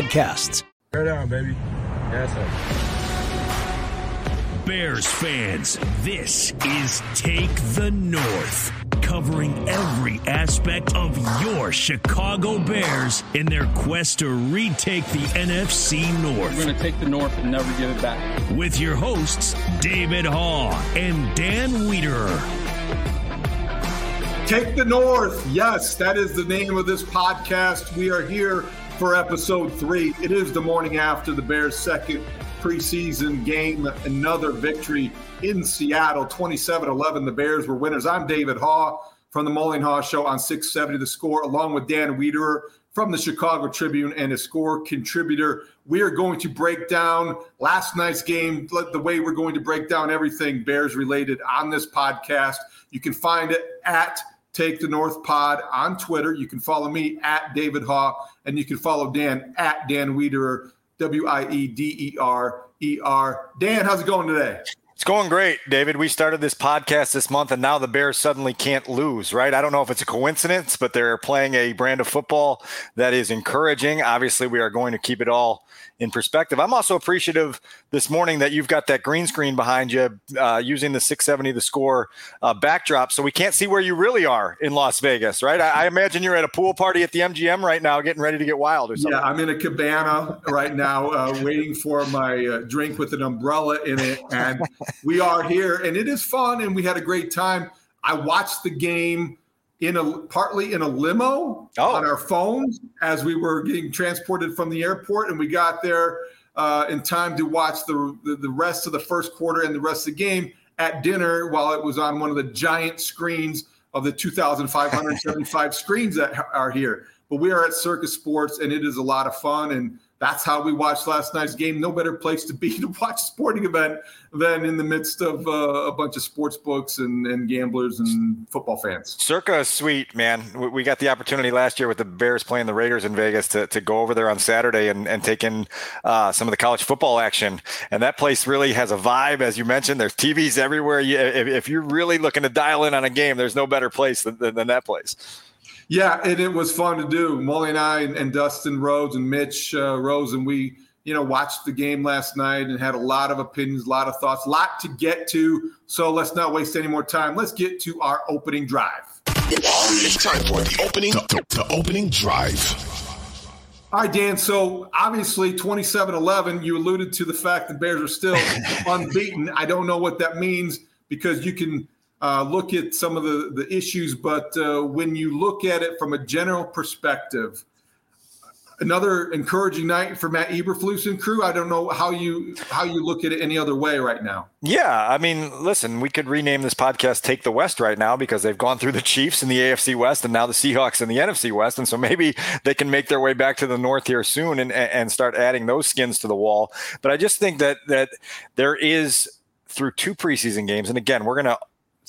podcasts. Bear down, baby. Yes, sir. Bears fans, this is Take the North, covering every aspect of your Chicago Bears in their quest to retake the NFC North. We're going to take the North and never give it back. With your hosts, David Haugh and Dan Wiederer. Take the North. Yes, that is the name of this podcast. We are here for episode three. It is the morning after the Bears' second preseason game, another victory in Seattle, 27 11. The Bears were winners. I'm David Haugh from the Mulling Haugh Show on 670 The Score, along with Dan Wiederer from the Chicago Tribune and a score contributor. We are going to break down last night's game, the way we're going to break down everything Bears related on this podcast. You can find it at Take the North Pod on Twitter. You can follow me at David Haugh, and you can follow Dan at Dan Wiederer, W I E D E R E R. Dan, how's it going today? It's going great, David. We started this podcast this month, and now the Bears suddenly can't lose, right? I don't know if it's a coincidence, but they're playing a brand of football that is encouraging. Obviously, we are going to keep it all in perspective. I'm also appreciative this morning that you've got that green screen behind you uh, using the 670 the score uh, backdrop so we can't see where you really are in Las Vegas, right? I, I, imagine you're at a pool party at the MGM right now getting ready to get wild or something. Yeah, I'm in a cabana right now uh, waiting for my uh, drink with an umbrella in it. And we are here and it is fun and we had a great time. I watched the game in a partly in a limo oh. on our phones as we were getting transported from the airport, and we got there uh, in time to watch the, the, the rest of the first quarter and the rest of the game at dinner while it was on one of the giant screens of the 2,575 screens that are here. But we are at Circa Sports, and it is a lot of fun and that's how we watched last night's game. No better place to be to watch a sporting event than in the midst of uh, a bunch of sports books and, and, gamblers and football fans. Circa sweet, man. We got the opportunity last year with the Bears playing the Raiders in Vegas to, to go over there on Saturday and, and take in uh, some of the college football action. And that place really has a vibe, as you mentioned. There's TVs everywhere. if, if you're really looking to dial in on a game, there's no better place than, than that place. Yeah, and it was fun to do. Molly and I and, and Dustin Rhodes and Mitch uh, Rose and we, you know, watched the game last night and had a lot of opinions, a lot of thoughts, a lot to get to. So let's not waste any more time. Let's get to our opening drive. It's time for the opening, the, the opening drive. All right, Dan. So obviously 27 11, you alluded to the fact the Bears are still unbeaten. I don't know what that means because you can uh, look at some of the, the issues, but uh, when you look at it from a general perspective, another encouraging night for Matt Eberflus and crew. I don't know how you how you look at it any other way right now. Yeah, I mean, listen, we could rename this podcast "Take the West" right now because they've gone through the Chiefs in the AFC West and now the Seahawks in the NFC West, and so maybe they can make their way back to the North here soon and and start adding those skins to the wall. But I just think that that there is through two preseason games, and again, we're going to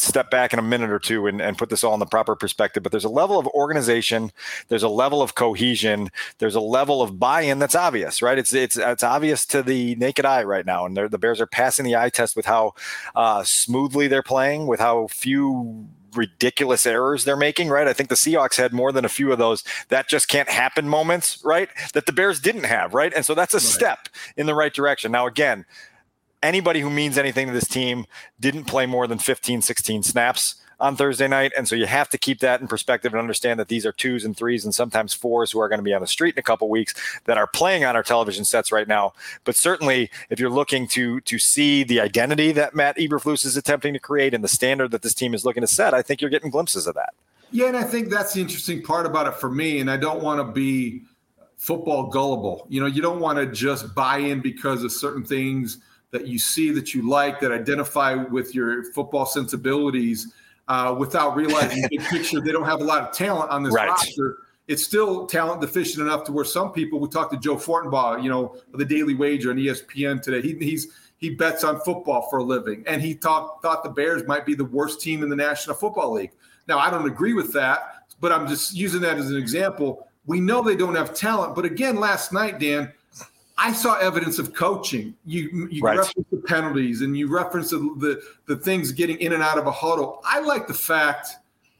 step back in a minute or two and, and put this all in the proper perspective. But there's a level of organization, there's a level of cohesion, there's a level of buy-in that's obvious, right? It's it's it's obvious to the naked eye right now, and the Bears are passing the eye test with how uh, smoothly they're playing, with how few ridiculous errors they're making, right? I think the Seahawks had more than a few of those that just can't happen moments, right? That the Bears didn't have, right? And so that's a right. step in the right direction. Now, again, anybody who means anything to this team didn't play more than 15, 16 snaps on Thursday night. And so you have to keep that in perspective and understand that these are twos and threes and sometimes fours who are going to be on the street in a couple weeks that are playing on our television sets right now. But certainly, if you're looking to to see the identity that Matt Eberflus is attempting to create and the standard that this team is looking to set, I think you're getting glimpses of that. Yeah, and I think that's the interesting part about it for me. And I don't want to be football gullible. You know, you don't want to just buy in because of certain things – that you see that you like that identify with your football sensibilities uh, without realizing the big picture they don't have a lot of talent on this right. roster it's still talent deficient enough to where some people. We talked to Joe Fortenbaugh, you know, the Daily Wager on ESPN today. He, he's he bets on football for a living, and he thought thought the Bears might be the worst team in the National Football League. Now, I don't agree with that, but I'm just using that as an example. We know they don't have talent, but again, last night, Dan, I saw evidence of coaching. You you right. reference the penalties and you reference the, the, the things getting in and out of a huddle. I like the fact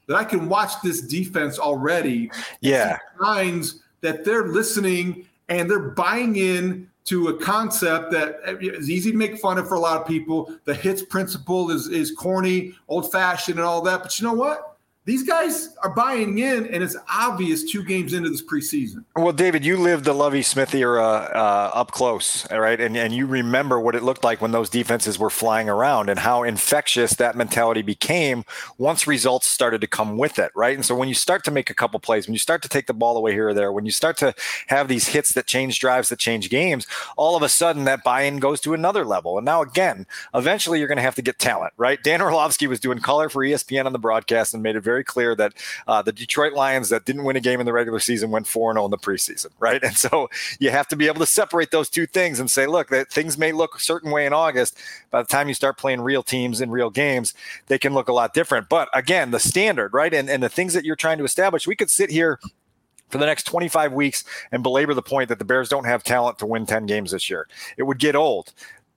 that I can watch this defense already. Yeah, signs that they're listening and they're buying in to a concept that eh, is easy to make fun of for a lot of people. The hits principle is is corny, old fashioned, and all that. But you know what? These guys are buying in, and it's obvious two games into this preseason. Well, David, you lived the Lovie Smith era uh, up close, right? And and you remember what it looked like when those defenses were flying around, and how infectious that mentality became once results started to come with it, right? And so when you start to make a couple plays, when you start to take the ball away here or there, when you start to have these hits that change drives, that change games, all of a sudden that buy-in goes to another level. And now again, eventually you're going to have to get talent, right? Dan Orlovsky was doing color for ESPN on the broadcast and made it very very clear that uh, the Detroit Lions that didn't win a game in the regular season went 4 0 in the preseason, right? And so you have to be able to separate those two things and say, look, that things may look a certain way in August. By the time you start playing real teams in real games, they can look a lot different. But again, the standard, right? And, and the things that you're trying to establish, we could sit here for the next 25 weeks and belabor the point that the Bears don't have talent to win 10 games this year. It would get old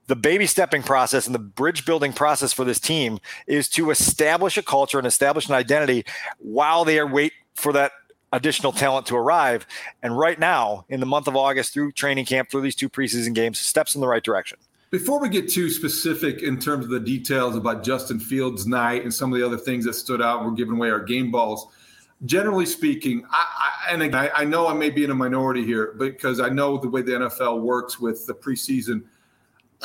the baby stepping process and the bridge building process for this team is to establish a culture and establish an identity while they wait for that additional talent to arrive. And right now, in the month of August, through training camp, through these two preseason games, steps in the right direction. Before we get too specific in terms of the details about Justin Fields' night and some of the other things that stood out, we're giving away our game balls. Generally speaking, I, I, and I, I know I may be in a minority here because I know the way the NFL works with the preseason –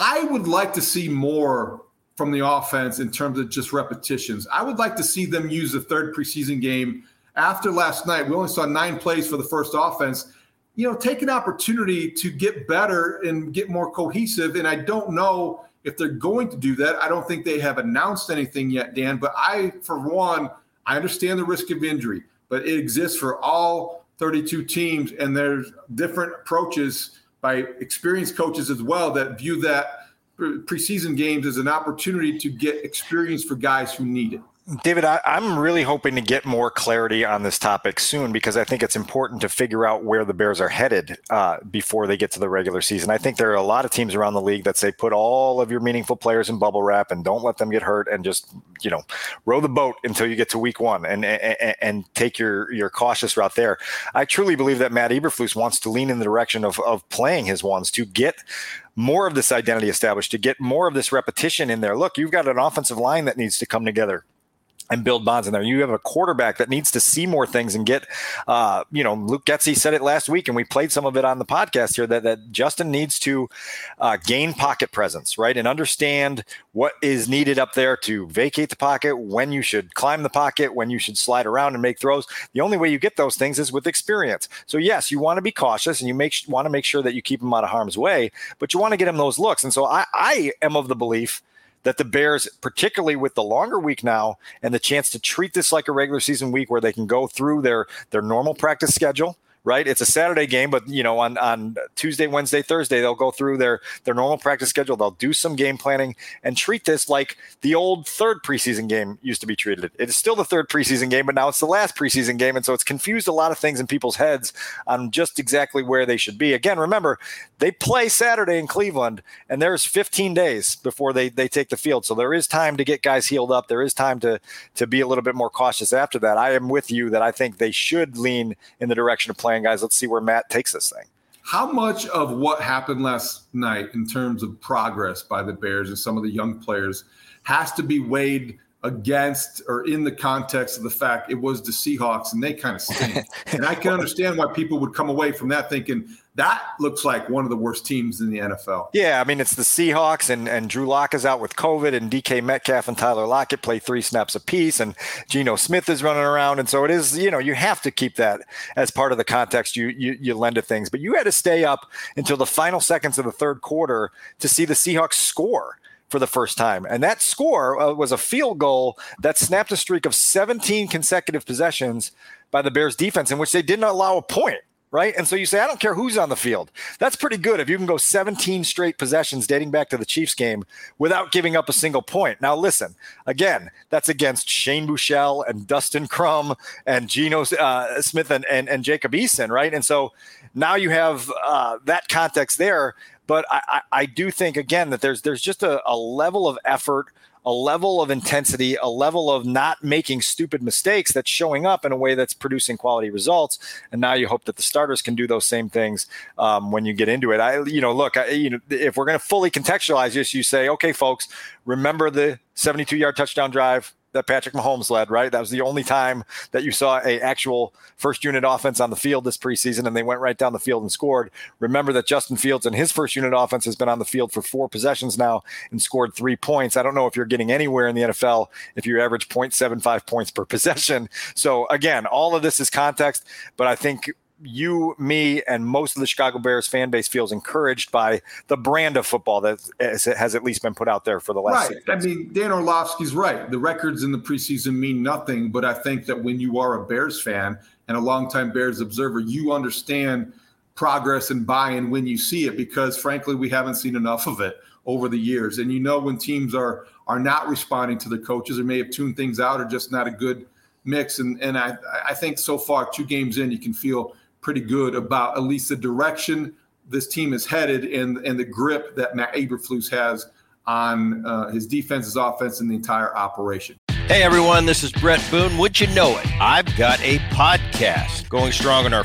I would like to see more from the offense in terms of just repetitions. I would like to see them use the third preseason game after last night. We only saw nine plays for the first offense. You know, take an opportunity to get better and get more cohesive. And I don't know if they're going to do that. I don't think they have announced anything yet, Dan. But I, for one, I understand the risk of injury, but it exists for all 32 teams, and there's different approaches by experienced coaches as well that view that preseason games as an opportunity to get experience for guys who need it. David, I, am really hoping to get more clarity on this topic soon because I think it's important to figure out where the Bears are headed uh, before they get to the regular season. I think there are a lot of teams around the league that say put all of your meaningful players in bubble wrap and don't let them get hurt and just you know row the boat until you get to week one and and, and take your your cautious route there. I truly believe that Matt Eberflus wants to lean in the direction of of playing his ones to get more of this identity established, to get more of this repetition in there. Look, you've got an offensive line that needs to come together and build bonds in there. You have a quarterback that needs to see more things and get, uh, you know, Luke Getsy said it last week, and we played some of it on the podcast here that, that Justin needs to uh, gain pocket presence, right? And understand what is needed up there to vacate the pocket, when you should climb the pocket, when you should slide around and make throws. The only way you get those things is with experience. So, yes, you want to be cautious and you make want to make sure that you keep them out of harm's way, but you want to get them those looks. And so I, I am of the belief that the Bears, particularly with the longer week now and the chance to treat this like a regular season week where they can go through their their normal practice schedule right? It's a Saturday game, but you know, on on Tuesday, Wednesday, Thursday, they'll go through their their normal practice schedule. They'll do some game planning and treat this like the old third preseason game used to be treated. It is still the third preseason game, but now it's the last preseason game, and so it's confused a lot of things in people's heads on just exactly where they should be. Again, remember they play Saturday in Cleveland, and there's 15 days before they they take the field, so there is time to get guys healed up. There is time to to be a little bit more cautious after that. I am with you that I think they should lean in the direction of playing playing guys. Let's see where Matt takes this thing. How much of what happened last night in terms of progress by the Bears and some of the young players has to be weighed against or in the context of the fact it was the Seahawks and they kind of stink. and I can understand why people would come away from that thinking that looks like one of the worst teams in the NFL. Yeah, I mean it's the Seahawks and and Drew Lock is out with COVID and DK Metcalf and Tyler Lockett play three snaps apiece and Geno Smith is running around and so it is you know you have to keep that as part of the context you you, you lend to things but you had to stay up until the final seconds of the third quarter to see the Seahawks score for the first time. And that score uh, was a field goal that snapped a streak of 17 consecutive possessions by the Bears defense in which they didn't allow a point right? And so you say, I don't care who's on the field. That's pretty good if you can go 17 straight possessions dating back to the Chiefs game without giving up a single point. Now, listen, again, that's against Shane Buechele and Dustin Crum and Geno uh, Smith and, and, and, Jacob Eason, right? And so now you have uh, that context there. But I, I, I, do think, again, that there's there's just a, a level of effort – a level of intensity, a level of not making stupid mistakes that's showing up in a way that's producing quality results. And now you hope that the starters can do those same things um, when you get into it. I, you know, look, I, you know, if we're going to fully contextualize this, you say, okay, folks, remember the 72 yard touchdown drive that Patrick Mahomes led, right? That was the only time that you saw a actual first unit offense on the field this preseason, and they went right down the field and scored. Remember that Justin Fields and his first unit offense has been on the field for four possessions now and scored three points. I don't know if you're getting anywhere in the NFL if you average 0.75 points per possession. So again, all of this is context, but I think you, me, and most of the Chicago Bears fan base feels encouraged by the brand of football that has at least been put out there for the last. Right. I mean, Dan Orlovsky's right. The records in the preseason mean nothing, but I think that when you are a Bears fan and a longtime Bears observer, you understand progress and buy-in when you see it because, frankly, we haven't seen enough of it over the years. And you know when teams are are not responding to the coaches or may have tuned things out or just not a good mix. And and I I think so far, two games in, you can feel pretty good about at least the direction this team is headed and and the grip that Matt Eberflus has on uh, his defense, offense, and the entire operation. Hey everyone, this is Bret Boone. Would you know it? I've got a podcast going strong in our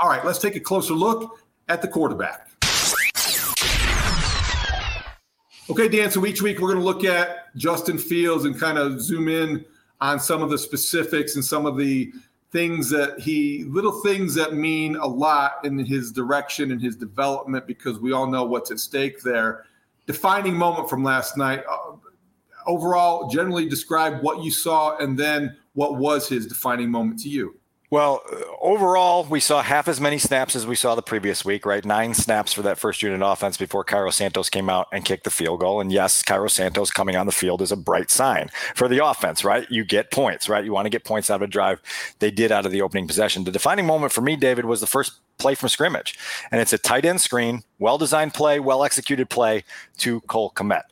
All right, let's take a closer look at the quarterback. Okay, Dan, so each week we're going to look at Justin Fields and kind of zoom in on some of the specifics and some of the things that he, little things that mean a lot in his direction and his development because we all know what's at stake there. Defining moment from last night. Uh, overall, generally describe what you saw and then what was his defining moment to you. Well, uh, overall, we saw half as many snaps as we saw the previous week, right? Nine snaps for that first unit offense before Cairo Santos came out and kicked the field goal. And yes, Cairo Santos coming on the field is a bright sign for the offense, right? You get points, right? You want to get points out of a drive. They did out of the opening possession. The defining moment for me, David, was the first play from scrimmage. And it's a tight end screen, well designed play, well executed play to Cole Kmet.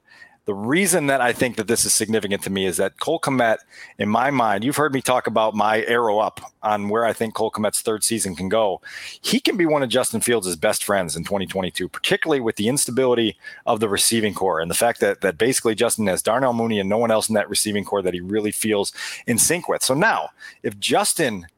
The reason that I think that this is significant to me is that Cole Kmet, in my mind, you've heard me talk about my arrow up on where I think Cole Kmet's third season can go. He can be one of Justin Fields' best friends in 2022, particularly with the instability of the receiving corps and the fact that that basically Justin has Darnell Mooney and no one else in that receiving corps that he really feels in sync with. So now, if Justin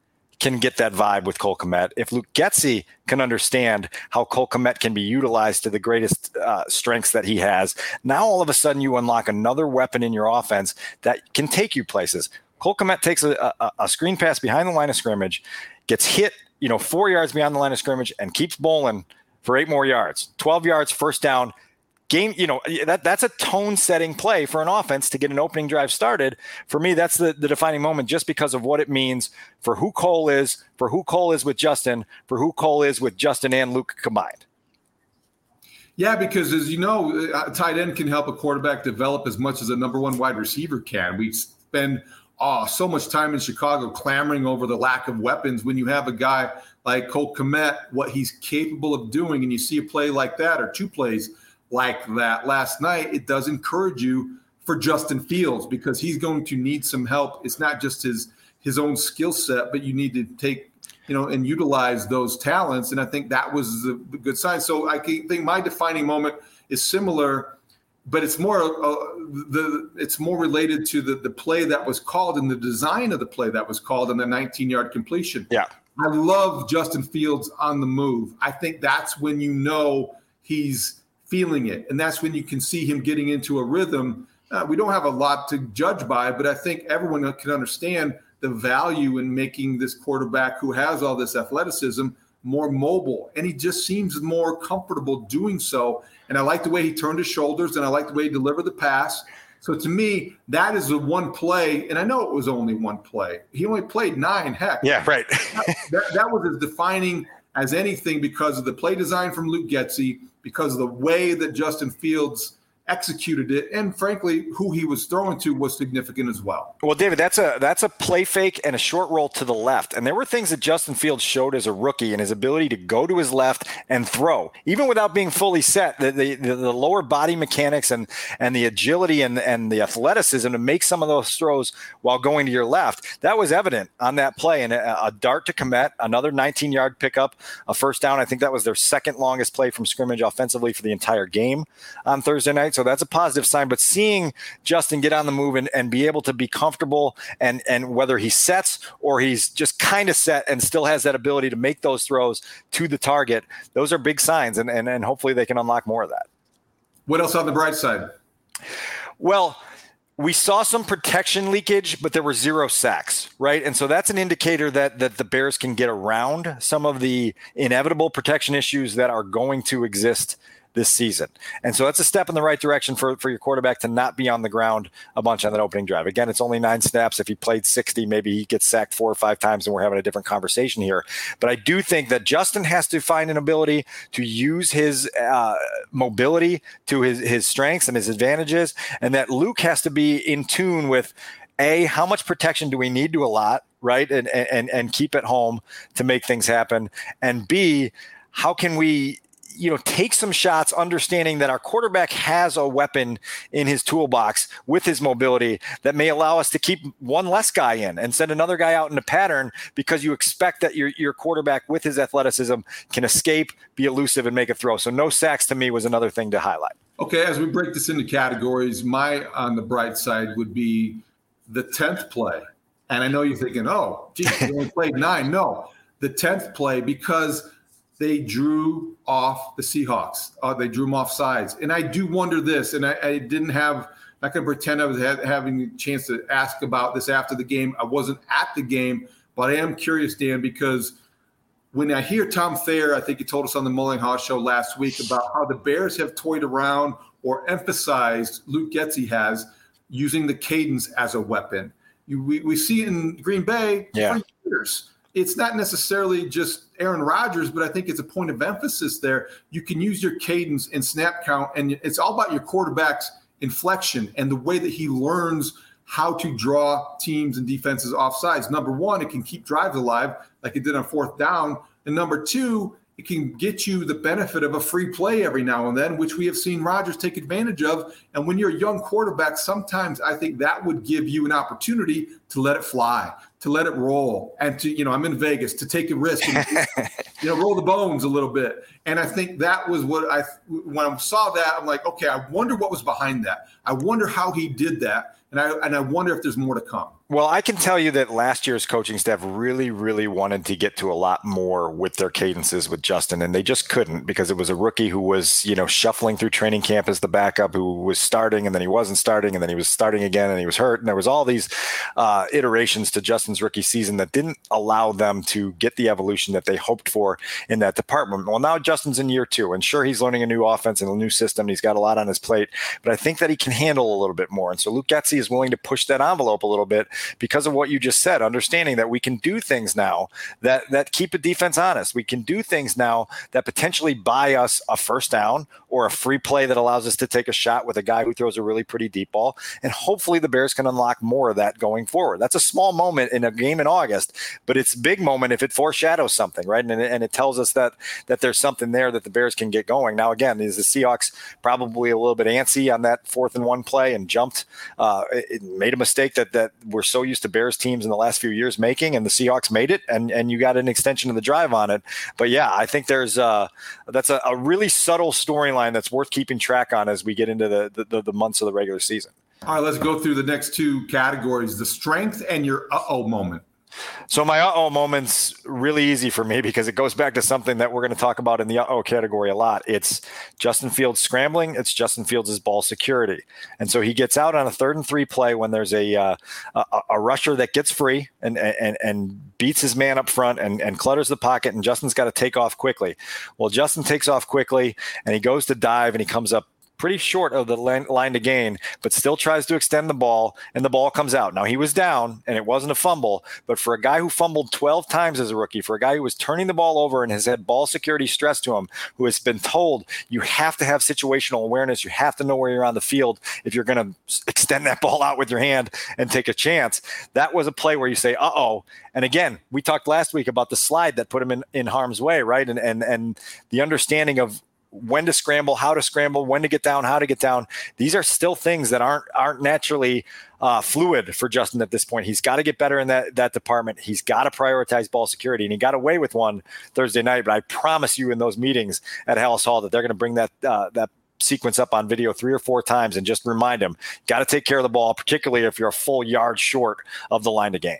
can get that vibe with Cole Kmet. If Luke Getsy can understand how Cole Kmet can be utilized to the greatest uh, strengths that he has, now all of a sudden you unlock another weapon in your offense that can take you places. Cole Kmet takes a, a, a screen pass behind the line of scrimmage, gets hit, you know, four yards beyond the line of scrimmage, and keeps bowling for eight more yards. 12 yards, first down, game you know that that's a tone setting play for an offense to get an opening drive started. For me that's the, the defining moment just because of what it means for who cole is for who cole is with justin for who cole is with justin and luke combined. Yeah because as you know a tight end can help a quarterback develop as much as a number one wide receiver can. We spend oh, so much time in chicago clamoring over the lack of weapons when you have a guy like cole Kmet, what he's capable of doing and you see a play like that or two plays like that last night, it does encourage you for Justin Fields because he's going to need some help. It's not just his his own skill set, but you need to take you know, and utilize those talents. And I think that was a good sign. So I think my defining moment is similar, but it's more uh, the it's more related to the the play that was called and the design of the play that was called and the 19 yard completion. Yeah. I love Justin Fields on the move. I think that's when you know he's feeling it. And that's when you can see him getting into a rhythm. Uh, we don't have a lot to judge by, but I think everyone can understand the value in making this quarterback who has all this athleticism more mobile. And he just seems more comfortable doing so. And I like the way he turned his shoulders and I like the way he delivered the pass. So to me, that is the one play, and I know it was only one play. He only played nine. Heck, yeah, right. that, that, was as defining as anything because of the play design from Luke Getsy, because the way that Justin Fields executed it, and frankly, who he was throwing to was significant as well. Well, David, that's a that's a play fake and a short roll to the left, and there were things that Justin Fields showed as a rookie and his ability to go to his left and throw, even without being fully set. The the, the lower body mechanics and and the agility and and the athleticism to make some of those throws while going to your left that was evident on that play. And a, a dart to Kmet, another 19 yard pickup, a first down. I think that was their second longest play from scrimmage offensively for the entire game on Thursday night. So that's a positive sign. But seeing Justin get on the move and, and be able to be comfortable and and whether he sets or he's just kind of set and still has that ability to make those throws to the target, those are big signs. And and, and hopefully they can unlock more of that. What else on the bright side? Well, we saw some protection leakage, but there were zero sacks, right? And so that's an indicator that that the Bears can get around some of the inevitable protection issues that are going to exist this season. And so that's a step in the right direction for, for your quarterback to not be on the ground a bunch on that opening drive. Again, it's only nine snaps. If he played 60, maybe he gets sacked four or five times and we're having a different conversation here. But I do think that Justin has to find an ability to use his uh, mobility to his, his strengths and his advantages, and that Luke has to be in tune with a how much protection do we need to allot right and and and keep it home to make things happen and b how can we you know, take some shots, understanding that our quarterback has a weapon in his toolbox with his mobility that may allow us to keep one less guy in and send another guy out in a pattern because you expect that your your quarterback with his athleticism can escape, be elusive, and make a throw. So no sacks to me was another thing to highlight. Okay, as we break this into categories, my on the bright side would be the tenth play, and I know you're thinking, oh, geez, he only played nine. No, the tenth play because they drew off the Seahawks. Uh, they drew them off sides. And I do wonder this, and I, I didn't have, not going to pretend I was ha- having a chance to ask about this after the game. I wasn't at the game, but I am curious, Dan, because when I hear Tom Thayer, I think he told us on the Mulling Haugh show last week about how the Bears have toyed around or emphasized, Luke Getsy has, using the cadence as a weapon. You, we, we see it in Green Bay yeah. for years it's not necessarily just Aaron Rodgers, but I think it's a point of emphasis there. You can use your cadence and snap count, and it's all about your quarterback's inflection and the way that he learns how to draw teams and defenses off sides. Number one, it can keep drives alive like it did on fourth down. And number two, it can get you the benefit of a free play every now and then, which we have seen Rodgers take advantage of. And when you're a young quarterback, sometimes I think that would give you an opportunity to let it fly, to let it roll, and to, you know, I'm in Vegas to take a risk and, you know, roll the bones a little bit. And I think that was what I, when I saw that, I'm like, okay, I wonder what was behind that. I wonder how he did that. And I, and I wonder if there's more to come. Well, I can tell you that last year's coaching staff really, really wanted to get to a lot more with their cadences with Justin, and they just couldn't because it was a rookie who was, you know, shuffling through training camp as the backup, who was starting and then he wasn't starting, and then he was starting again and he was hurt, and there was all these uh, iterations to Justin's rookie season that didn't allow them to get the evolution that they hoped for in that department. Well, now Justin's in year two, and sure, he's learning a new offense and a new system. And he's got a lot on his plate, but I think that he can handle a little bit more, and so Luke Getsy is willing to push that envelope a little bit because of what you just said, understanding that we can do things now that that keep a defense honest. We can do things now that potentially buy us a first down or a free play that allows us to take a shot with a guy who throws a really pretty deep ball. And hopefully the Bears can unlock more of that going forward. That's a small moment in a game in August, but it's a big moment if it foreshadows something, right? And, and it tells us that that there's something there that the Bears can get going. Now, again, is the Seahawks probably a little bit antsy on that fourth and one play and jumped, uh, it made a mistake that that we're so used to Bears teams in the last few years making, and the Seahawks made it, and and you got an extension of the drive on it. But yeah, I think there's uh, that's a, a really subtle storyline that's worth keeping track on as we get into the, the the months of the regular season. All right, let's go through the next two categories: the strength and your uh oh moment. So my uh-oh moment's really easy for me because it goes back to something that we're going to talk about in the uh-oh category a lot. It's Justin Fields scrambling. It's Justin Fields' ball security. And so he gets out on a third and three play when there's a uh, a, a, rusher that gets free and, and and beats his man up front and, and clutters the pocket and Justin's got to take off quickly. Well, Justin takes off quickly and he goes to dive and he comes up pretty short of the line to gain, but still tries to extend the ball, and the ball comes out. Now, he was down, and it wasn't a fumble, but for a guy who fumbled 12 times as a rookie, for a guy who was turning the ball over and has had ball security stress to him, who has been told you have to have situational awareness, you have to know where you're on the field if you're going to extend that ball out with your hand and take a chance. That was a play where you say, uh oh. And again, we talked last week about the slide that put him in, in harm's way, right? And, and, and the understanding of when to scramble, how to scramble, when to get down, how to get down. These are still things that aren't aren't naturally uh, fluid for Justin at this point. He's got to get better in that that department. He's got to prioritize ball security, and he got away with one Thursday night. But I promise you, in those meetings at Halas Hall, that they're going to bring that uh, that sequence up on video three or four times and just remind him, got to take care of the ball, particularly if you're a full yard short of the line to gain.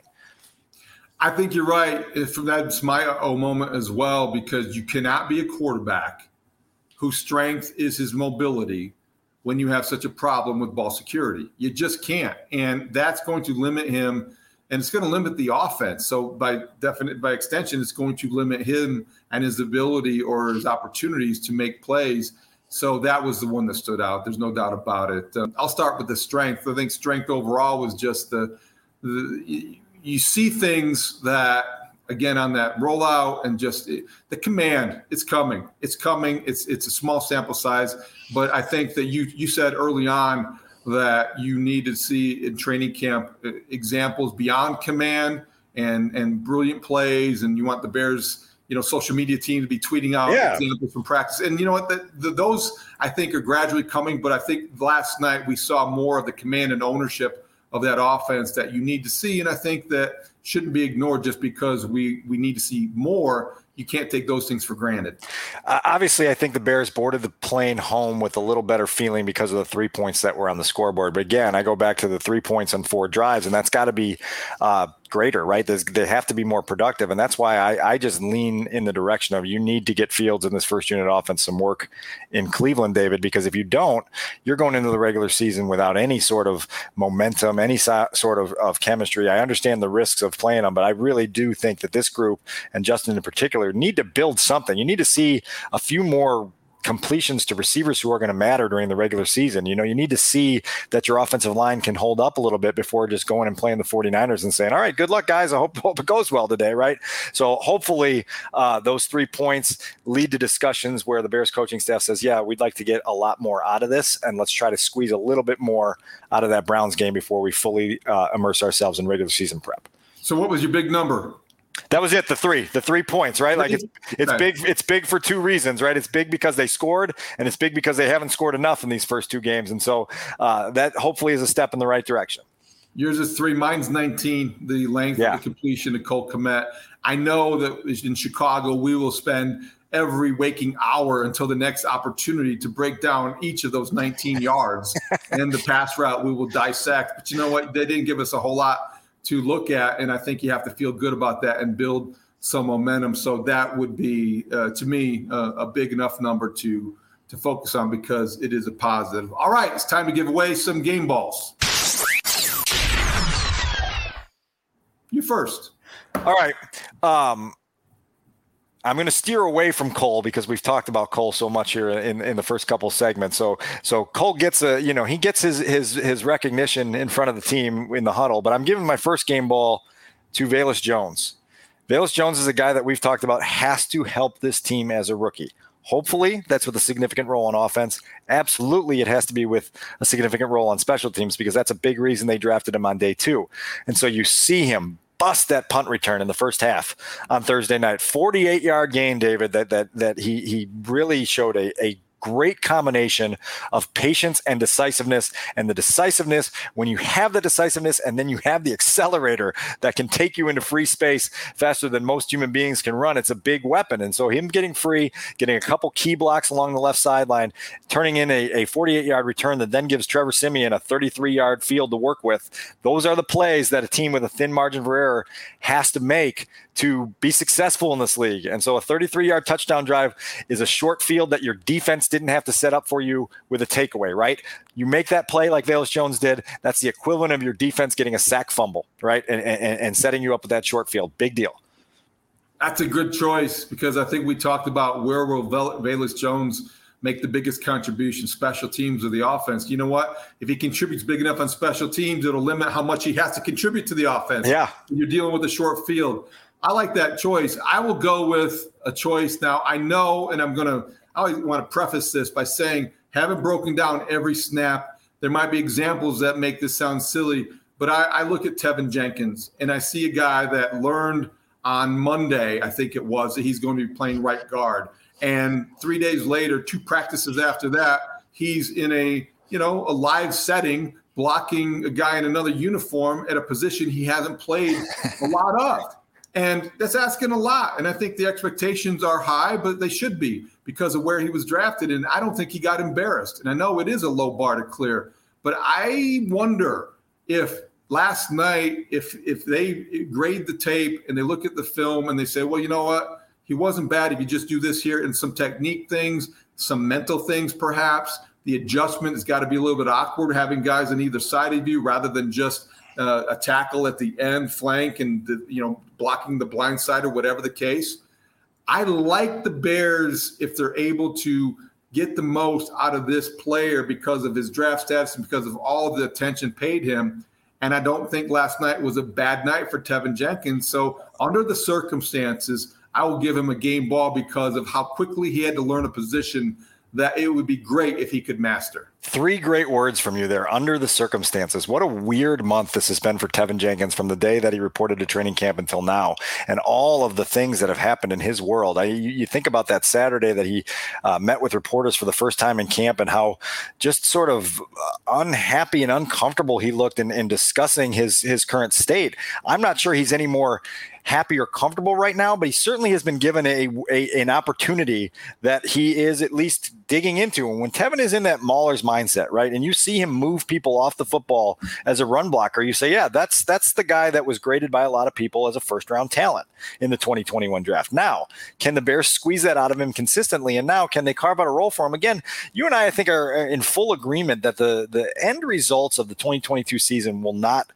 I think you're right. If that's my oh moment as well, because you cannot be a quarterback whose strength is his mobility when you have such a problem with ball security. You just can't. And that's going to limit him and it's going to limit the offense. So by definite by extension, it's going to limit him and his ability or his opportunities to make plays. So that was the one that stood out. There's no doubt about it. Um, I'll start with the strength. I think strength overall was just the, the you see things that again on that rollout and just it, the command it's coming. It's coming. It's it's a small sample size but i think that you you said early on that you need to see in training camp uh, examples beyond command and and brilliant plays and you want the bears you know social media team to be tweeting out yeah. examples from practice. And you know what? The, the, those i think are gradually coming but i think last night we saw more of the command and ownership of that offense that you need to see. And i think that shouldn't be ignored just because we we need to see more you can't take those things for granted. Uh, obviously, I think the Bears boarded the plane home with a little better feeling because of the three points that were on the scoreboard. But again, I go back to the three points on four drives, and that's got to be uh, greater, right? There's, they have to be more productive. And that's why I, I, just lean in the direction of you need to get Fields in this first unit offense some work in Cleveland, David, because if you don't, you're going into the regular season without any sort of momentum, any so, sort of, of chemistry. I understand the risks of playing them, but I really do think that this group and Justin in particular need to build something. You need to see a few more completions to receivers who are going to matter during the regular season. You know, you need to see that your offensive line can hold up a little bit before just going and playing the 49ers and saying, all right, good luck, guys. I hope, hope it goes well today, right? So hopefully uh, those three points lead to discussions where the Bears coaching staff says, yeah, we'd like to get a lot more out of this and let's try to squeeze a little bit more out of that Browns game before we fully uh, immerse ourselves in regular season prep. So what was your big number? That was it. The three, the three points, right? Like it's it's big. It's big for two reasons, right? It's big because they scored, and it's big because they haven't scored enough in these first two games, and so uh, that hopefully is a step in the right direction. Yours is three. Mine's nineteen. The length yeah. of the completion of Cole Kmet. I know that in Chicago we will spend every waking hour until the next opportunity to break down each of those 19 yards and the pass route we will dissect. But you know what? They didn't give us a whole lot to look at. And I think you have to feel good about that and build some momentum. So that would be, uh, to me, uh, a big enough number to to focus on because it is a positive. All right, it's time to give away some game balls. You first. All right. Um, I'm going to steer away from Cole because we've talked about Cole so much here in, in the first couple segments. So so Cole gets a you know he gets his his his recognition in front of the team in the huddle. But I'm giving my first game ball to Velus Jones. Velus Jones is a guy that we've talked about has to help this team as a rookie. Hopefully, that's with a significant role on offense. Absolutely, it has to be with a significant role on special teams because that's a big reason they drafted him on day two. And so you see him bust that punt return in the first half on Thursday night. 48 yard gain, David, that that that he he really showed a, a great combination of patience and decisiveness. And the decisiveness, when you have the decisiveness and then you have the accelerator that can take you into free space faster than most human beings can run, it's a big weapon. And so him getting free, getting a couple key blocks along the left sideline, turning in a 48 yard return that then gives Trevor Siemian a 33 yard field to work with. Those are the plays that a team with a thin margin for error has to make to be successful in this league. And so a 33 yard touchdown drive is a short field that your defense didn't have to set up for you with a takeaway, right? You make that play like Velus Jones did. That's the equivalent of your defense getting a sack fumble, right? And, and, and setting you up with that short field. Big deal. That's a good choice because I think we talked about where will Velus Jones make the biggest contribution, special teams or the offense. You know what? If he contributes big enough on special teams, it'll limit how much he has to contribute to the offense. Yeah. You're dealing with a short field. I like that choice. I will go with a choice now. I know, and I'm to, I always want to preface this by saying, haven't broken down every snap. There might be examples that make this sound silly, but I, I look at Teven Jenkins and I see a guy that learned on Monday, I think it was, that he's going to be playing right guard. And three days later, two practices after that, he's in a you know a live setting blocking a guy in another uniform at a position he hasn't played a lot of. And that's asking a lot. And I think the expectations are high, but they should be because of where he was drafted. And I don't think he got embarrassed. And I know it is a low bar to clear, but I wonder if last night, if if they grade the tape and they look at the film and they say, well, you know what? He wasn't bad if you just do this here and some technique things, some mental things, perhaps. The adjustment has got to be a little bit awkward having guys on either side of you rather than just uh, a tackle at the end, flank, and the, you know blocking the blind side or whatever the case. I like the Bears if they're able to get the most out of this player because of his draft status and because of all the attention paid him. And I don't think last night was a bad night for Teven Jenkins. So under the circumstances, I will give him a game ball because of how quickly he had to learn a position that it would be great if he could master. Three great words from you there. Under the circumstances, what a weird month this has been for Teven Jenkins from the day that he reported to training camp until now, and all of the things that have happened in his world. I, you, you think about that Saturday that he uh, met with reporters for the first time in camp, and how just sort of uh, unhappy and uncomfortable he looked in, in discussing his his current state. I'm not sure he's any more happy or comfortable right now, but he certainly has been given a, a, an opportunity that he is at least digging into. And when Teven is in that Mauler's mindset, right, and you see him move people off the football as a run blocker, you say, yeah, that's that's the guy that was graded by a lot of people as a first round talent in the 2021 draft. Now, can the Bears squeeze that out of him consistently? And now, can they carve out a role for him? Again, you and I, I think, are in full agreement that the the end results of the 2022 season will not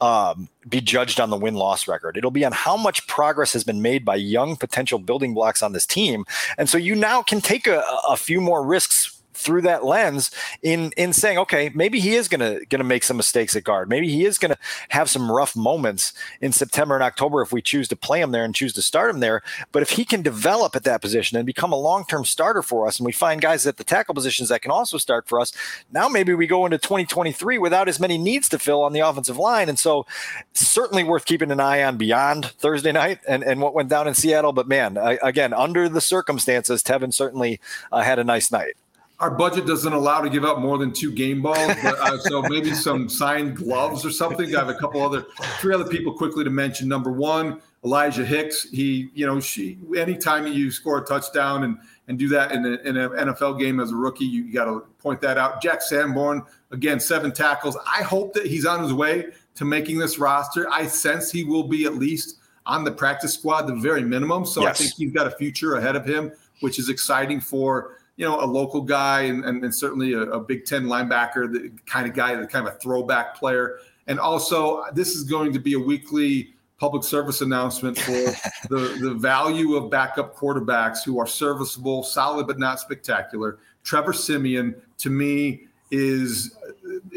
um, be judged on the win loss record. It'll be on how much progress has been made by young potential building blocks on this team. And so you now can take a, a few more risks through that lens in in saying okay maybe he is going to make some mistakes at guard. Maybe he is to have some rough moments in September and October if we choose to play him there and choose to start him there. But if he can develop at that position and become a long-term starter for us and we find guys at the tackle positions that can also start for us now maybe we go into 2023 without as many needs to fill on the offensive line. And so certainly worth keeping an eye on beyond Thursday night and and what went down in Seattle. But man I, again under the circumstances Teven certainly uh, had a nice night our budget doesn't allow to give up more than two game balls, but, uh, so maybe some signed gloves or something. I have a couple other, three other people quickly to mention. Number one, Elijah Hicks. He, you know, she anytime you score a touchdown and and do that in, a, in an NFL game as a rookie, you, you got to point that out. Jack Sanborn again, seven tackles. I hope that he's on his way to making this roster. I sense he will be at least on the practice squad, the very minimum. So yes. I think he's got a future ahead of him, which is exciting for you know, a local guy and, and, and certainly a, a, Big Ten linebacker, the kind of guy, the kind of a throwback player. And also, this is going to be a weekly public service announcement for the, the value of backup quarterbacks who are serviceable, solid, but not spectacular. Trevor Simeon, to me, is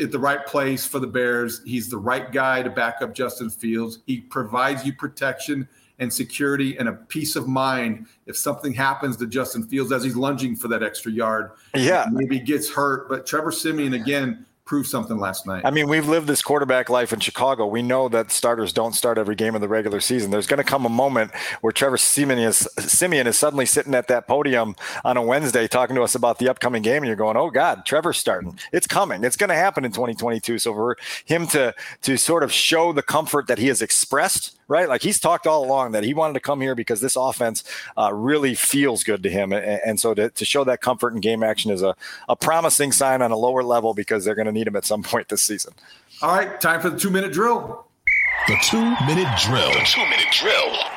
at the right place for the Bears. He's the right guy to back up Justin Fields. He provides you protection and security and a peace of mind if something happens to Justin Fields as he's lunging for that extra yard. Yeah. Maybe gets hurt. But Trevor Simeon, again, proved something last night. I mean, we've lived this quarterback life in Chicago. We know that starters don't start every game of the regular season. There's going to come a moment where Trevor Simeon is, Siemian is suddenly sitting at that podium on a Wednesday talking to us about the upcoming game, and you're going, "Oh God, Trevor's starting. It's coming. It's going to happen in 2022." So for him to to sort of show the comfort that he has expressed right? Like he's talked all along that he wanted to come here because this offense uh, really feels good to him. And, and so to, to, show that comfort in game action is a, a promising sign on a lower level because they're going to need him at some point this season. All right, time for the two minute drill. The two minute drill. The two minute drill.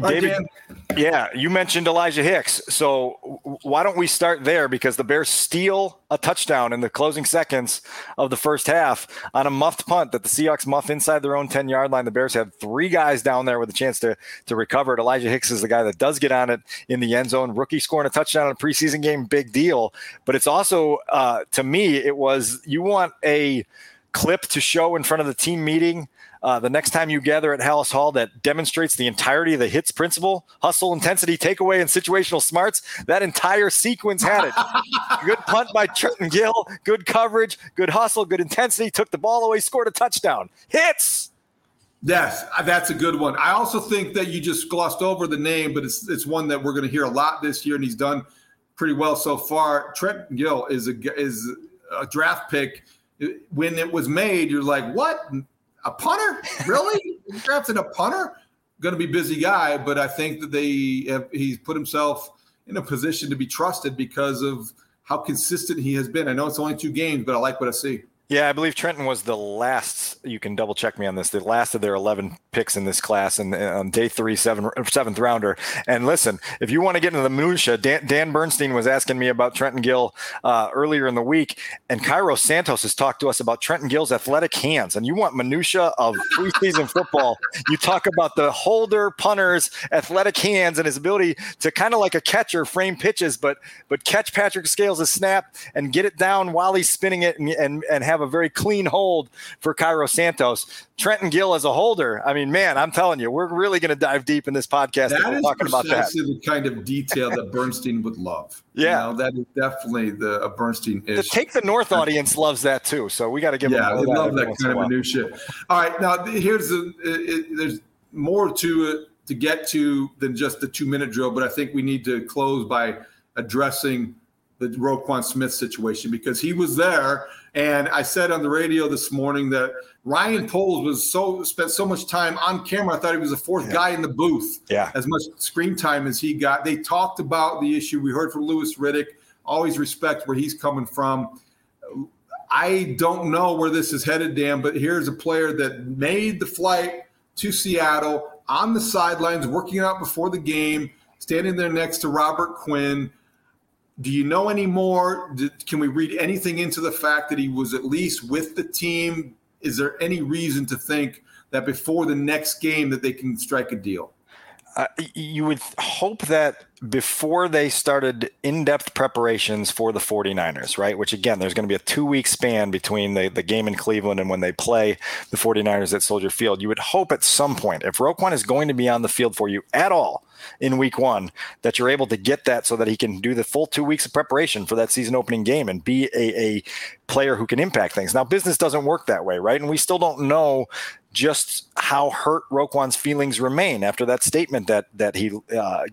David, yeah, you mentioned Elijah Hicks. So why don't we start there? Because the Bears steal a touchdown in the closing seconds of the first half on a muffed punt that the Seahawks muff inside their own 10 yard line. The Bears have three guys down there with a chance to, to recover it. Elijah Hicks is the guy that does get on it in the end zone. Rookie scoring a touchdown in a preseason game, big deal. But it's also, uh, to me, it was you want a clip to show in front of the team meeting uh, the next time you gather at Halas Hall that demonstrates the entirety of the hits principle, hustle, intensity, takeaway, and situational smarts. That entire sequence had it. good punt by Trenton Gill, good coverage, good hustle, good intensity, took the ball away, scored a touchdown. Hits. Yes, uh, that's a good one. I also think that you just glossed over the name, but it's it's one that we're going to hear a lot this year, and he's done pretty well so far. Trent Gill is a is a draft pick. When it was made, you're like, what? A punter? Really? drafted a punter? Going to be busy guy, but I think that they have, he's put himself in a position to be trusted because of how consistent he has been. I know it's only two games, but I like what I see. Yeah, I believe Trenton was the last. You can double check me on this. The last of their 11 picks in this class, and on day three, seven, seventh rounder. And listen, if you want to get into the minutia, Dan, Dan Bernstein was asking me about Trenton Gill uh, earlier in the week, and Cairo Santos has talked to us about Trenton Gill's athletic hands. And you want minutia of preseason football? You talk about the holder punter's athletic hands and his ability to kind of like a catcher frame pitches, but but catch Patrick Scales' a snap and get it down while he's spinning it and and, and have have a very clean hold for Cairo Santos. Trenton Gill as a holder. I mean, man, I'm telling you, we're really going to dive deep in this podcast. That is talking about that. the kind of detail that Bernstein would love. Yeah, you know, that is definitely the a Bernstein. The Take the North audience loves that too. So we got to give yeah, them. Yeah, they love that kind of minutia. All right, now here's the. It, there's more to it to get to than just the two minute drill, but I think we need to close by addressing the Roquan Smith situation because he was there and I said on the radio this morning that Ryan Poles was so spent so much time on camera. I thought he was the fourth yeah. guy in the booth. Yeah. As much screen time as he got. They talked about the issue. We heard from Louis Riddick. Always respect where he's coming from. I don't know where this is headed, Dan, but here's a player that made the flight to Seattle on the sidelines, working out before the game, standing there next to Robert Quinn do you know any more? Can we read anything into the fact that he was at least with the team? Is there any reason to think that before the next game that they can strike a deal? Uh, you would hope that before they started in-depth preparations for the 49ers, right? Which again, there's going to be a two-week span between the, the game in Cleveland and when they play the 49ers at Soldier Field. You would hope at some point, if Roquan is going to be on the field for you at all in week one, that you're able to get that so that he can do the full two weeks of preparation for that season opening game and be a, a player who can impact things. Now, business doesn't work that way, right? And we still don't know just how hurt Roquan's feelings remain after that statement that that he uh,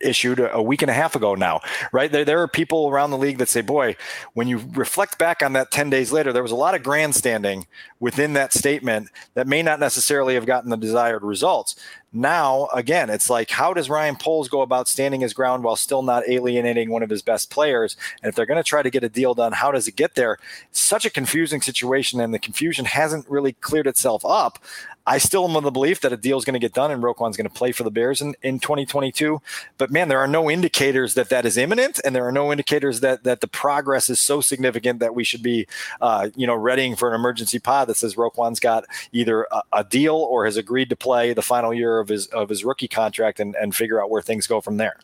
issued a week and a half ago now, right? There, there are people around the league that say, boy, when you reflect back on that 10 days later, there was a lot of grandstanding within that statement that may not necessarily have gotten the desired results. Now, again, it's like, how does Ryan Poles go about standing his ground while still not alienating one of his best players? And if they're going to try to get a deal done, how does it get there? Such a confusing situation, and the confusion hasn't really cleared itself up. I still am of the belief that a deal is going to get done and Roquan's going to play for the Bears in, in 2022. But man, there are no indicators that that is imminent, and there are no indicators that that the progress is so significant that we should be, uh, you know, readying for an emergency pod that says Roquan's got either a, a, deal or has agreed to play the final year of his of his rookie contract and and figure out where things go from there.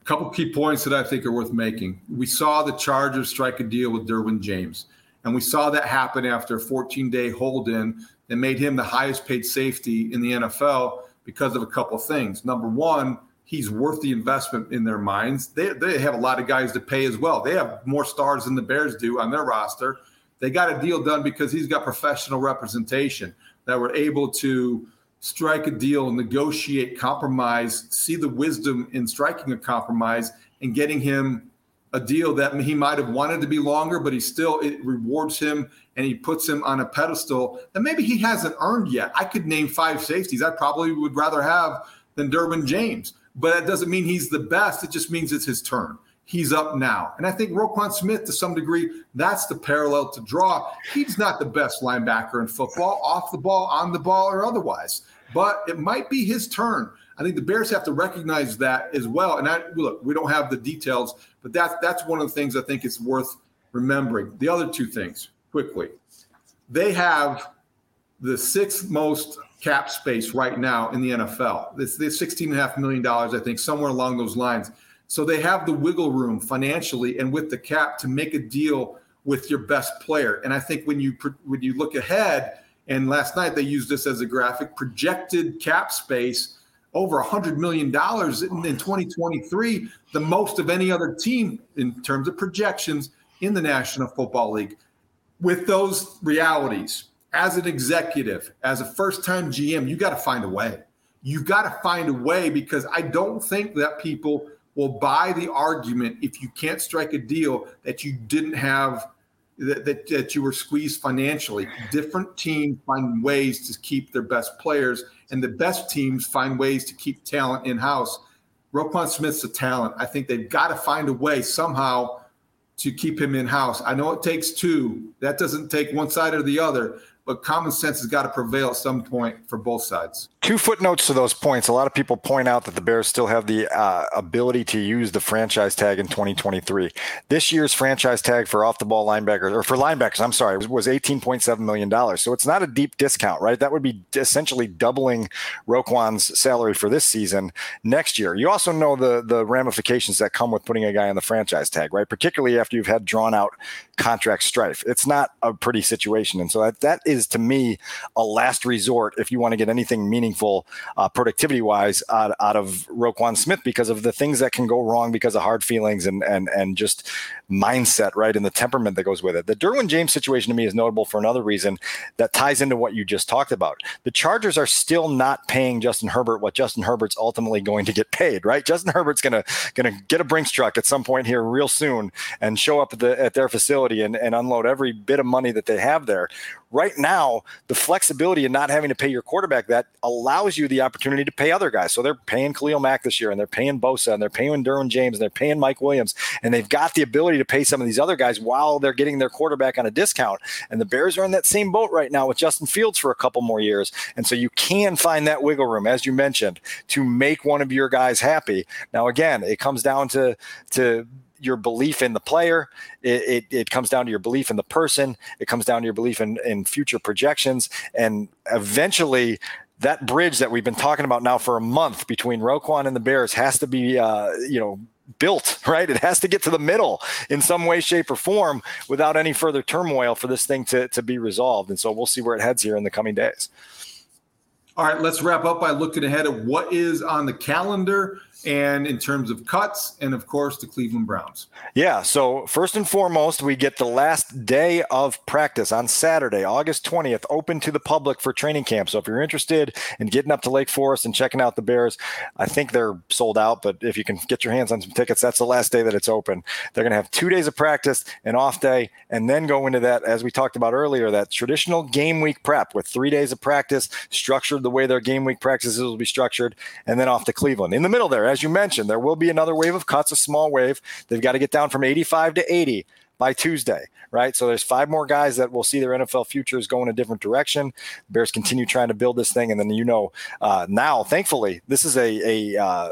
A couple key points that I think are worth making. We saw the Chargers strike a deal with Derwin James. And we saw that happen after a 14 day hold in and made him the highest paid safety in the NFL because of a couple of things. Number one, he's worth the investment in their minds. They, they have a lot of guys to pay as well. They have more stars than the Bears do on their roster. They got a deal done because he's got professional representation that were able to strike a deal, negotiate, compromise, see the wisdom in striking a compromise and getting him a deal that he might have wanted to be longer, but he still it rewards him and he puts him on a pedestal that maybe he hasn't earned yet. I could name five safeties I probably would rather have than Derwin James, but that doesn't mean he's the best. It just means it's his turn. He's up now. And I think Roquan Smith, to some degree, that's the parallel to draw. He's not the best linebacker in football, off the ball, on the ball, or otherwise, but it might be his turn. I think the Bears have to recognize that as well. And I look, we don't have the details, but that's that's one of the things I think is worth remembering. The other two things, quickly, they have the sixth most cap space right now in the NFL. It's, it's $16.5 million, I think, somewhere along those lines. So they have the wiggle room financially and with the cap to make a deal with your best player. And I think when you when you look ahead, and last night they used this as a graphic, projected cap space over $100 million in, 2023, the most of any other team in terms of projections in the National Football League. With those realities, as an executive, as a first time GM, you got to find a way. You've got to find a way because I don't think that people will buy the argument if you can't strike a deal that you didn't have that, that, that you were squeezed financially. Different teams find ways to keep their best players, and the best teams find ways to keep talent in house. Roquan Smith's a talent. I think they've got to find a way somehow to keep him in house. I know it takes two. That doesn't take one side or the other, but common sense has got to prevail at some point for both sides. Two footnotes to those points. A lot of people point out that the Bears still have the uh, ability to use the franchise tag in 2023. This year's franchise tag for off the ball linebackers, or for linebackers, I'm sorry, was $18.7 million. So it's not a deep discount, right? That would be essentially doubling Roquan's salary for this season next year. You also know the, the ramifications that come with putting a guy on the franchise tag, right? Particularly after you've had drawn out contract strife. It's not a pretty situation. And so that, that is, to me, a last resort if you want to get anything meaningful meaningful uh, productivity wise out, out of Roquan Smith because of the things that can go wrong because of hard feelings and and and just mindset, right, and the temperament that goes with it. The Derwin James situation to me is notable for another reason that ties into what you just talked about. The Chargers are still not paying Justin Herbert what Justin Herbert's ultimately going to get paid, right? Justin Herbert's gonna gonna get a Brinks truck at some point here real soon and show up at, the, at their facility and, and unload every bit of money that they have there right now, the flexibility in not having to pay your quarterback that allows you the opportunity to pay other guys. So they're paying Khalil Mack this year, and they're paying Bosa, and they're paying Derwin James, and they're paying Mike Williams, and they've got the ability to pay some of these other guys while they're getting their quarterback on a discount. And the Bears are in that same boat right now with Justin Fields for a couple more years, and so you can find that wiggle room, as you mentioned, to make one of your guys happy. Now, again, it comes down to to your belief in the player. It, it, it, comes down to your belief in the person. It comes down to your belief in, in future projections. And eventually, that bridge that we've been talking about now for a month between Roquan and the Bears has to be, uh, you know, built, right? It has to get to the middle in some way, shape, or form without any further turmoil for this thing to, to be resolved. And so we'll see where it heads here in the coming days. All right, let's wrap up by looking ahead at what is on the calendar and in terms of cuts, and of course, the Cleveland Browns. Yeah. So, first and foremost, we get the last day of practice on Saturday, August 20th, open to the public for training camp. So, if you're interested in getting up to Lake Forest and checking out the Bears, I think they're sold out, but if you can get your hands on some tickets, that's the last day that it's open. They're going to have two days of practice, an off day, and then go into that, as we talked about earlier, that traditional game week prep with three days of practice, structured the way their game week practices will be structured, and then off to Cleveland. In the middle there, as you mentioned, there will be another wave of cuts, a small wave. They've got to get down from 85 to 80 by Tuesday, right? So there's five more guys that will see their NFL futures go in a different direction. Bears continue trying to build this thing, and then you know uh, now, thankfully, this is a a uh,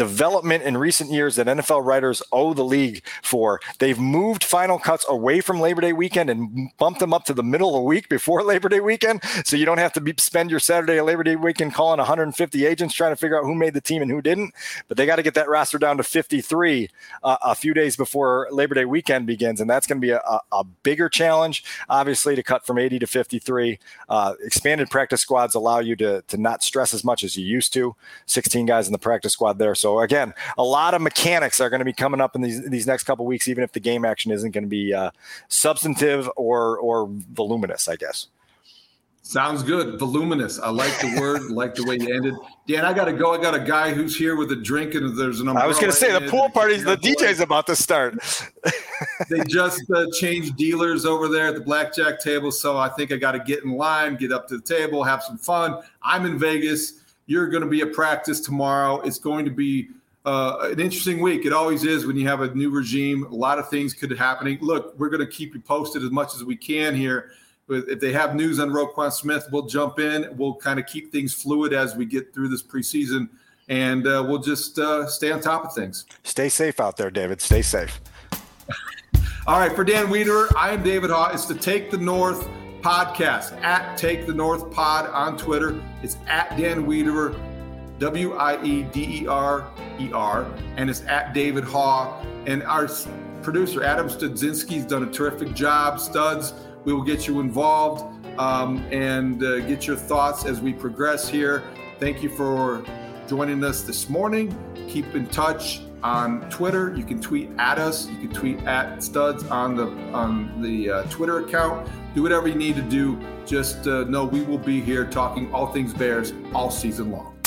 development in recent years that NFL writers owe the league for. They've moved final cuts away from Labor Day weekend and bumped them up to the middle of the week before Labor Day weekend, so you don't have to be, spend your Saturday or Labor Day weekend calling 150 agents trying to figure out who made the team and who didn't. But they got to get that roster down to 53 uh, a few days before Labor Day weekend begins, and that's going to be a, a, bigger challenge, obviously, to cut from 80 to 53. Uh, expanded practice squads allow you to to not stress as much as you used to. 16 guys in the practice squad there, so again, a lot of mechanics are going to be coming up in these these next couple weeks, even if the game action isn't going to be uh, substantive or or voluminous, I guess. Sounds good. Voluminous. I like the word. like the way you ended. Dan, I got to go. I got a guy who's here with a drink, and there's an umbrella. I was going to say the pool party's the DJ's about to start. they just uh, changed dealers over there at the blackjack table, so I think I got to get in line, get up to the table, have some fun. I'm in Vegas. You're going to be at practice tomorrow. It's going to be uh, an interesting week. It always is when you have a new regime. A lot of things could happening. Look, we're going to keep you posted as much as we can here if they have news on Roquan Smith, we'll jump in. We'll kind of keep things fluid as we get through this preseason, and uh, we'll just uh, stay on top of things. Stay safe out there, David. Stay safe. All right, for Dan Wiederer, I am David Haugh. It's to Take the North podcast at Take the North Pod on Twitter. It's at Dan Wiederer, W I E D E R E R, and it's at David Haugh. And our producer Adam Studzinski's done a terrific job. Studs. We will get you involved um, and uh, get your thoughts as we progress here. Thank you for joining us this morning. Keep in touch on Twitter. You can tweet at us. You can tweet at Studs on the on the uh, Twitter account. Do whatever you need to do. Just uh, know we will be here talking all things Bears all season long.